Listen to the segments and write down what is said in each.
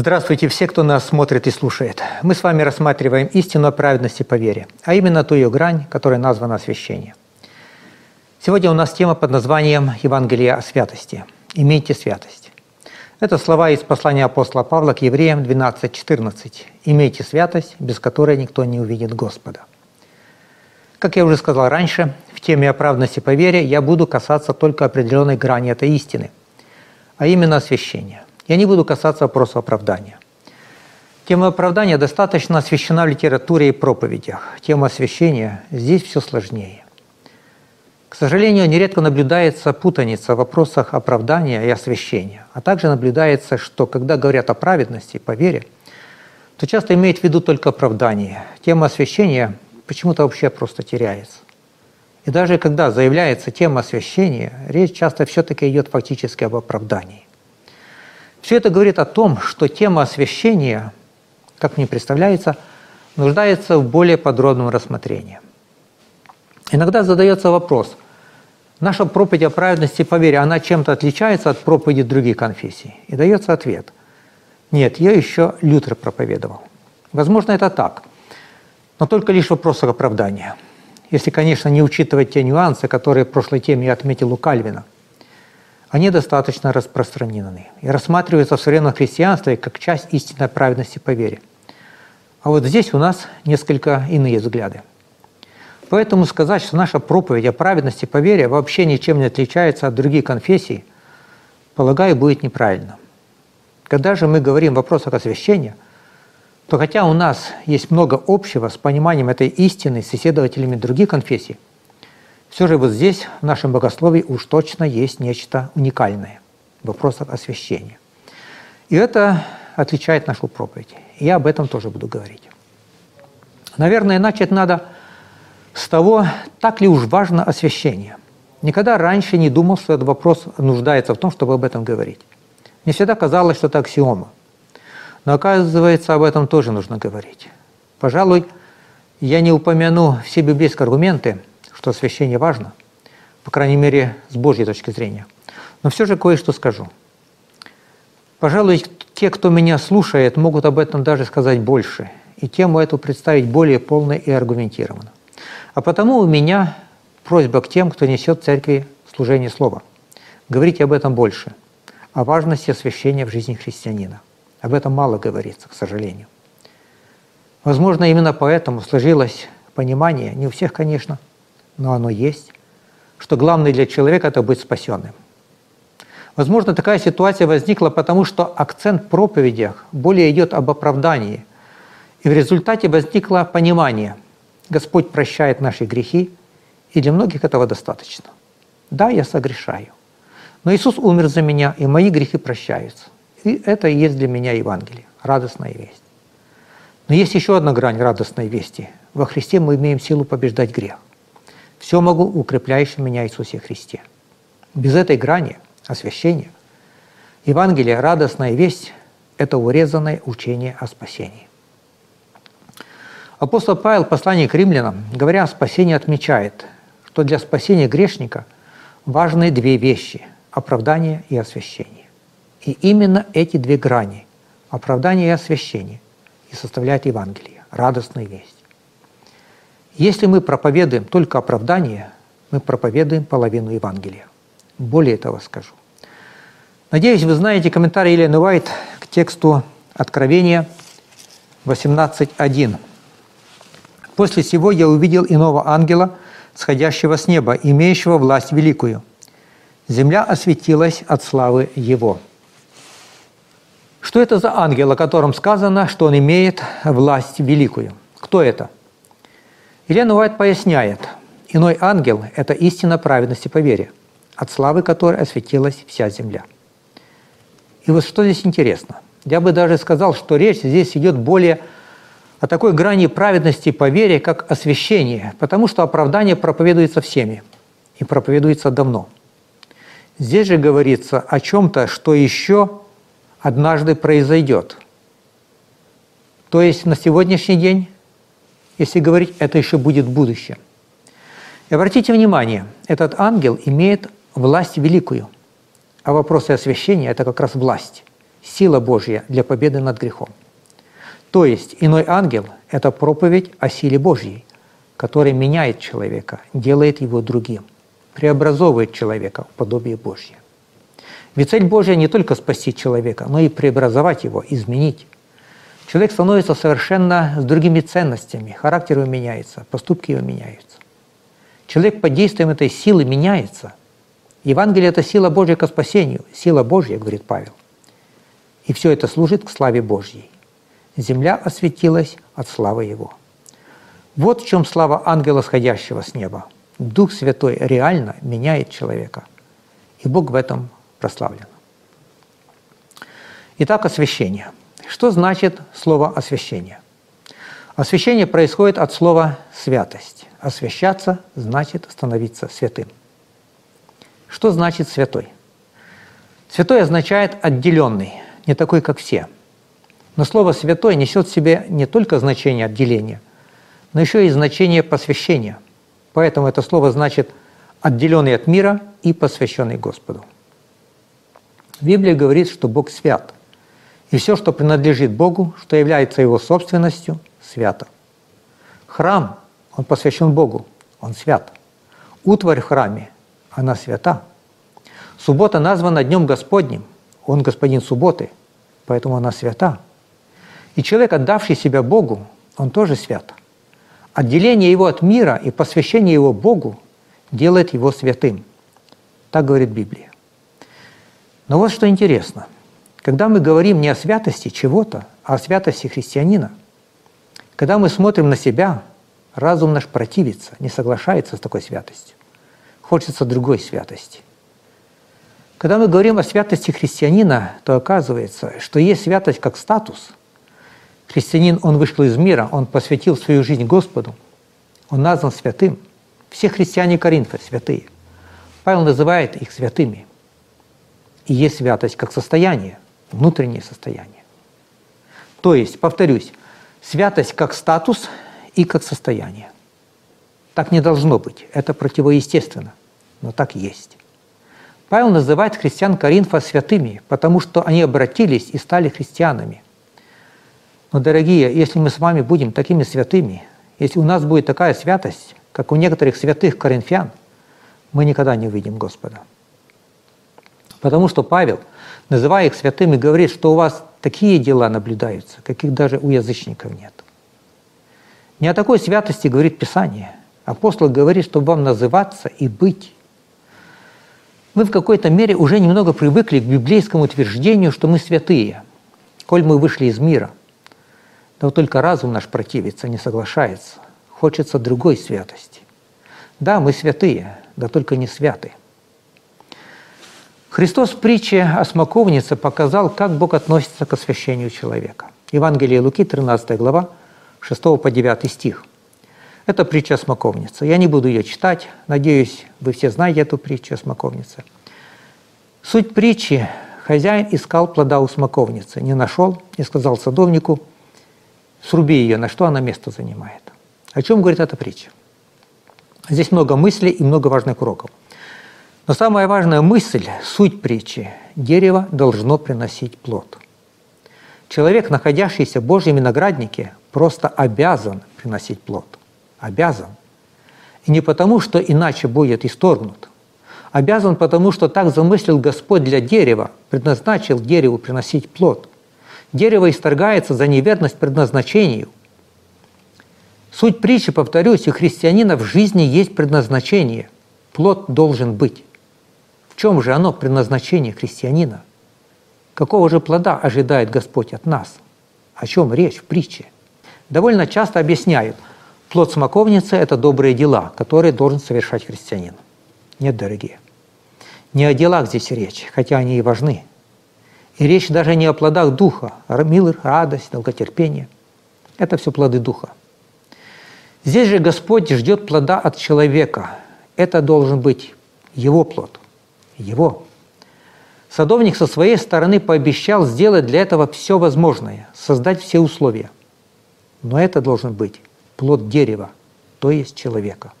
Здравствуйте все, кто нас смотрит и слушает. Мы с вами рассматриваем истину о праведности по вере, а именно ту ее грань, которая названа освящение. Сегодня у нас тема под названием «Евангелие о святости». «Имейте святость». Это слова из послания апостола Павла к евреям 12.14. «Имейте святость, без которой никто не увидит Господа». Как я уже сказал раньше, в теме оправданности по вере я буду касаться только определенной грани этой истины, а именно освящения. Я не буду касаться вопроса оправдания. Тема оправдания достаточно освещена в литературе и проповедях. Тема освящения здесь все сложнее. К сожалению, нередко наблюдается путаница в вопросах оправдания и освящения. А также наблюдается, что когда говорят о праведности по вере, то часто имеют в виду только оправдание. Тема освящения почему-то вообще просто теряется. И даже когда заявляется тема освящения, речь часто все-таки идет фактически об оправдании. Все это говорит о том, что тема освящения, как мне представляется, нуждается в более подробном рассмотрении. Иногда задается вопрос, наша проповедь о праведности по вере, она чем-то отличается от проповеди других конфессий? И дается ответ. Нет, ее еще Лютер проповедовал. Возможно, это так, но только лишь в вопросах оправдания. Если, конечно, не учитывать те нюансы, которые в прошлой теме я отметил у Кальвина – они достаточно распространены и рассматриваются в современном христианстве как часть истинной праведности по вере. А вот здесь у нас несколько иные взгляды. Поэтому сказать, что наша проповедь о праведности по вере вообще ничем не отличается от других конфессий, полагаю, будет неправильно. Когда же мы говорим о вопросах освящения, то хотя у нас есть много общего с пониманием этой истины с исследователями других конфессий – все же вот здесь, в нашем богословии, уж точно есть нечто уникальное в вопросах освящения. И это отличает нашу проповедь. Я об этом тоже буду говорить. Наверное, начать надо с того, так ли уж важно освящение. Никогда раньше не думал, что этот вопрос нуждается в том, чтобы об этом говорить. Мне всегда казалось, что это аксиома. Но оказывается, об этом тоже нужно говорить. Пожалуй, я не упомяну все библейские аргументы – что освящение важно, по крайней мере, с Божьей точки зрения. Но все же кое-что скажу. Пожалуй, те, кто меня слушает, могут об этом даже сказать больше, и тему эту представить более полно и аргументированно. А потому у меня просьба к тем, кто несет в церкви служение слова. Говорите об этом больше, о важности освящения в жизни христианина. Об этом мало говорится, к сожалению. Возможно, именно поэтому сложилось понимание, не у всех, конечно, но оно есть, что главное для человека – это быть спасенным. Возможно, такая ситуация возникла потому, что акцент в проповедях более идет об оправдании, и в результате возникло понимание – Господь прощает наши грехи, и для многих этого достаточно. Да, я согрешаю, но Иисус умер за меня, и мои грехи прощаются. И это и есть для меня Евангелие, радостная весть. Но есть еще одна грань радостной вести. Во Христе мы имеем силу побеждать грех. Все могу укрепляющим меня Иисусе Христе. Без этой грани освящения Евангелие, радостная весть – это урезанное учение о спасении. Апостол Павел, послание к римлянам, говоря о спасении, отмечает, что для спасения грешника важны две вещи – оправдание и освящение. И именно эти две грани – оправдание и освящение – и составляют Евангелие, радостную весть. Если мы проповедуем только оправдание, мы проповедуем половину Евангелия. Более того скажу. Надеюсь, вы знаете комментарий Елены Уайт к тексту Откровения 18.1. «После сего я увидел иного ангела, сходящего с неба, имеющего власть великую. Земля осветилась от славы его». Что это за ангел, о котором сказано, что он имеет власть великую? Кто это? Елена Уайт поясняет, иной ангел – это истина праведности по вере, от славы которой осветилась вся земля. И вот что здесь интересно. Я бы даже сказал, что речь здесь идет более о такой грани праведности по вере, как освящение, потому что оправдание проповедуется всеми и проповедуется давно. Здесь же говорится о чем-то, что еще однажды произойдет. То есть на сегодняшний день если говорить, это еще будет будущее. И обратите внимание, этот ангел имеет власть великую, а вопросы освящения – это как раз власть. сила Божья для победы над грехом. То есть иной ангел – это проповедь о силе Божьей, которая меняет человека, делает его другим, преобразовывает человека в подобие Божье. Ведь цель Божья не только спасти человека, но и преобразовать его, изменить. Человек становится совершенно с другими ценностями, характер его меняется, поступки его меняются. Человек под действием этой силы меняется. Евангелие – это сила Божья к спасению, сила Божья, говорит Павел. И все это служит к славе Божьей. Земля осветилась от славы Его. Вот в чем слава ангела, сходящего с неба. Дух Святой реально меняет человека. И Бог в этом прославлен. Итак, освящение. Что значит слово «освящение»? Освящение происходит от слова «святость». Освящаться значит становиться святым. Что значит святой? Святой означает отделенный, не такой, как все. Но слово «святой» несет в себе не только значение отделения, но еще и значение посвящения. Поэтому это слово значит «отделенный от мира и посвященный Господу». Библия говорит, что Бог свят, и все, что принадлежит Богу, что является Его собственностью, свято. Храм, он посвящен Богу, он свят. Утварь в храме, она свята. Суббота названа Днем Господним, он господин субботы, поэтому она свята. И человек, отдавший себя Богу, он тоже свят. Отделение его от мира и посвящение его Богу делает его святым. Так говорит Библия. Но вот что интересно. Когда мы говорим не о святости чего-то, а о святости христианина, когда мы смотрим на себя, разум наш противится, не соглашается с такой святостью. Хочется другой святости. Когда мы говорим о святости христианина, то оказывается, что есть святость как статус. Христианин, он вышел из мира, он посвятил свою жизнь Господу, он назван святым. Все христиане Коринфа святые. Павел называет их святыми и есть святость как состояние, внутреннее состояние. То есть, повторюсь, святость как статус и как состояние. Так не должно быть, это противоестественно, но так есть. Павел называет христиан Коринфа святыми, потому что они обратились и стали христианами. Но, дорогие, если мы с вами будем такими святыми, если у нас будет такая святость, как у некоторых святых коринфян, мы никогда не увидим Господа. Потому что Павел, называя их святыми, говорит, что у вас такие дела наблюдаются, каких даже у язычников нет. Не о такой святости говорит Писание. Апостол говорит, чтобы вам называться и быть. Мы в какой-то мере уже немного привыкли к библейскому утверждению, что мы святые, коль мы вышли из мира. Но только разум наш противится, не соглашается. Хочется другой святости. Да, мы святые, да только не святые. Христос в притче о смоковнице показал, как Бог относится к освящению человека. Евангелие Луки, 13 глава, 6 по 9 стих. Это притча о смоковнице. Я не буду ее читать. Надеюсь, вы все знаете эту притчу о смоковнице. Суть притчи – хозяин искал плода у смоковницы, не нашел и сказал садовнику, сруби ее, на что она место занимает. О чем говорит эта притча? Здесь много мыслей и много важных уроков. Но самая важная мысль, суть притчи – дерево должно приносить плод. Человек, находящийся в Божьем винограднике, просто обязан приносить плод. Обязан. И не потому, что иначе будет исторгнут. Обязан потому, что так замыслил Господь для дерева, предназначил дереву приносить плод. Дерево исторгается за неверность предназначению. Суть притчи, повторюсь, у христианина в жизни есть предназначение. Плод должен быть чем же оно предназначение христианина? Какого же плода ожидает Господь от нас? О чем речь в притче? Довольно часто объясняют, плод смоковницы – это добрые дела, которые должен совершать христианин. Нет, дорогие. Не о делах здесь речь, хотя они и важны. И речь даже не о плодах духа, мир, радость, долготерпение. Это все плоды духа. Здесь же Господь ждет плода от человека. Это должен быть его плод его. Садовник со своей стороны пообещал сделать для этого все возможное, создать все условия. Но это должен быть плод дерева, то есть человека.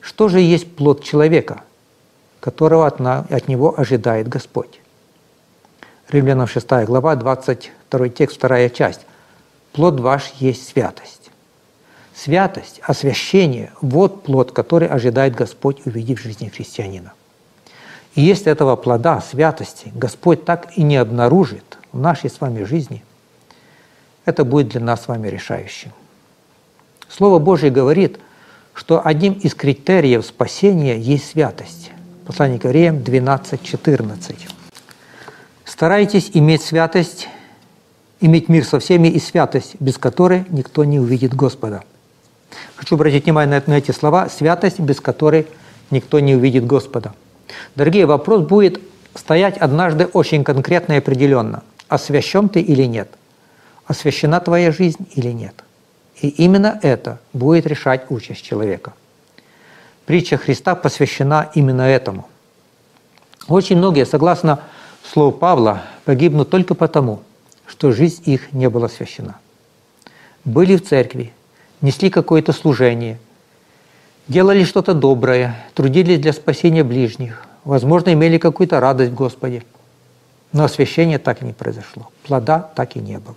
Что же есть плод человека, которого от, на, от него ожидает Господь? Римлянам 6 глава, 22 текст, вторая часть. «Плод ваш есть святость». Святость, освящение – вот плод, который ожидает Господь, увидев в жизни христианина. И если этого плода, святости, Господь так и не обнаружит в нашей с вами жизни, это будет для нас с вами решающим. Слово Божье говорит, что одним из критериев спасения есть святость. Послание к Евреям 12.14. «Старайтесь иметь святость, иметь мир со всеми и святость, без которой никто не увидит Господа». Хочу обратить внимание на эти слова «святость, без которой никто не увидит Господа». Дорогие, вопрос будет стоять однажды очень конкретно и определенно. Освящен ты или нет? Освящена твоя жизнь или нет? И именно это будет решать участь человека. Притча Христа посвящена именно этому. Очень многие, согласно слову Павла, погибнут только потому, что жизнь их не была освящена. Были в церкви, несли какое-то служение, делали что-то доброе, трудились для спасения ближних, возможно, имели какую-то радость в Господе. Но освящения так и не произошло, плода так и не было.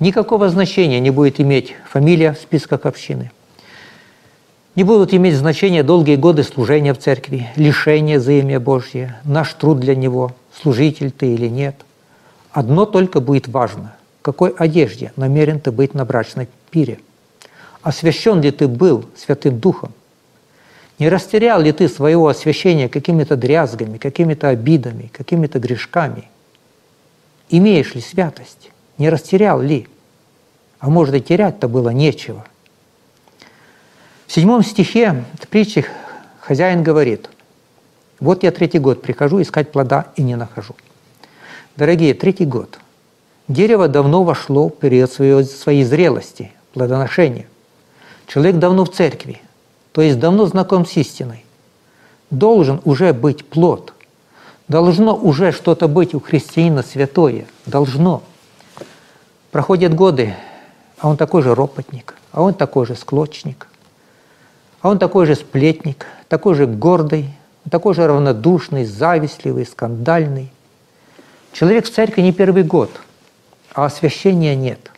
Никакого значения не будет иметь фамилия в списках общины. Не будут иметь значения долгие годы служения в церкви, лишение за имя Божье, наш труд для него, служитель ты или нет. Одно только будет важно – какой одежде намерен ты быть на брачной пире – освящен ли ты был Святым Духом? Не растерял ли ты своего освящения какими-то дрязгами, какими-то обидами, какими-то грешками? Имеешь ли святость? Не растерял ли? А может и терять-то было нечего. В седьмом стихе в притче хозяин говорит, вот я третий год прихожу искать плода и не нахожу. Дорогие, третий год. Дерево давно вошло в период своей зрелости, плодоношения. Человек давно в церкви, то есть давно знаком с истиной. Должен уже быть плод. Должно уже что-то быть у христианина святое. Должно. Проходят годы, а он такой же ропотник, а он такой же склочник, а он такой же сплетник, такой же гордый, такой же равнодушный, завистливый, скандальный. Человек в церкви не первый год, а освящения нет.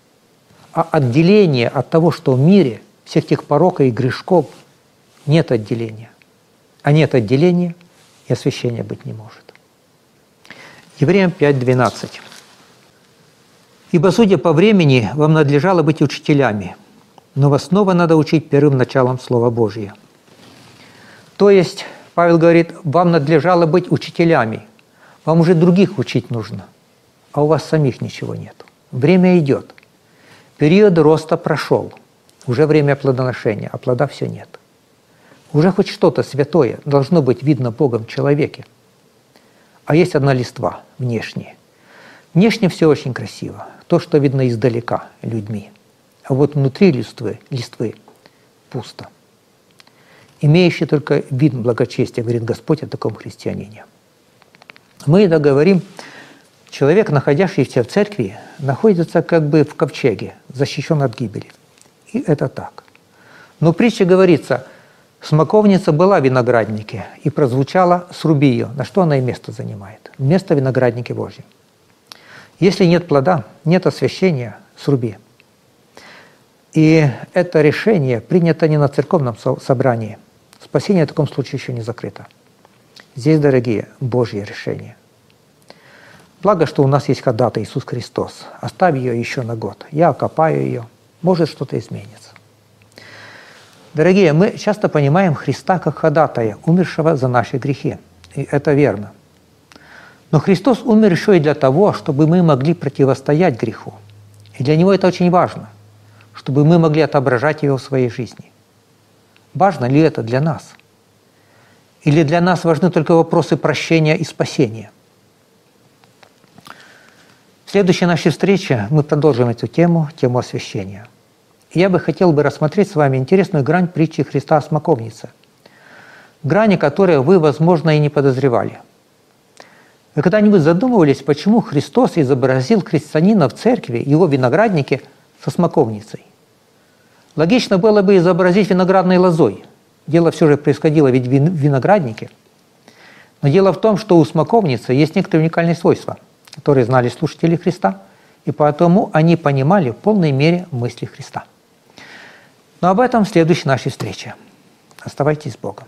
А отделение от того, что в мире, всех тех пороков и грешков нет отделения. А нет отделения, и освящения быть не может. Евреям 5.12. «Ибо, судя по времени, вам надлежало быть учителями, но вас снова надо учить первым началом Слова Божия». То есть, Павел говорит, вам надлежало быть учителями, вам уже других учить нужно, а у вас самих ничего нет. Время идет. Период роста прошел – уже время плодоношения, а плода все нет. Уже хоть что-то святое должно быть видно Богом в человеке. А есть одна листва внешняя. Внешне все очень красиво. То, что видно издалека людьми. А вот внутри листвы, листвы пусто. Имеющий только вид благочестия, говорит Господь о таком христианине. Мы это говорим, человек, находящийся в церкви, находится как бы в ковчеге, защищен от гибели. И это так. Но притча говорится, смоковница была в винограднике и прозвучала «сруби ее». На что она и место занимает? Место в винограднике Божьем. Если нет плода, нет освящения, сруби. И это решение принято не на церковном собрании. Спасение в таком случае еще не закрыто. Здесь, дорогие, Божье решение. Благо, что у нас есть ходатай Иисус Христос. Оставь ее еще на год. Я окопаю ее – может что-то изменится. Дорогие, мы часто понимаем Христа как ходатая, умершего за наши грехи. И это верно. Но Христос умер еще и для того, чтобы мы могли противостоять греху. И для Него это очень важно, чтобы мы могли отображать Его в своей жизни. Важно ли это для нас? Или для нас важны только вопросы прощения и спасения? В следующей нашей встрече мы продолжим эту тему, тему освящения. Я бы хотел бы рассмотреть с вами интересную грань притчи Христа о смоковнице. Грани, которые вы, возможно, и не подозревали. Вы когда-нибудь задумывались, почему Христос изобразил христианина в церкви, его винограднике, со смоковницей? Логично было бы изобразить виноградной лозой. Дело все же происходило ведь в винограднике. Но дело в том, что у смоковницы есть некоторые уникальные свойства – которые знали слушатели Христа, и потому они понимали в полной мере мысли Христа. Но об этом в следующей нашей встрече. Оставайтесь с Богом.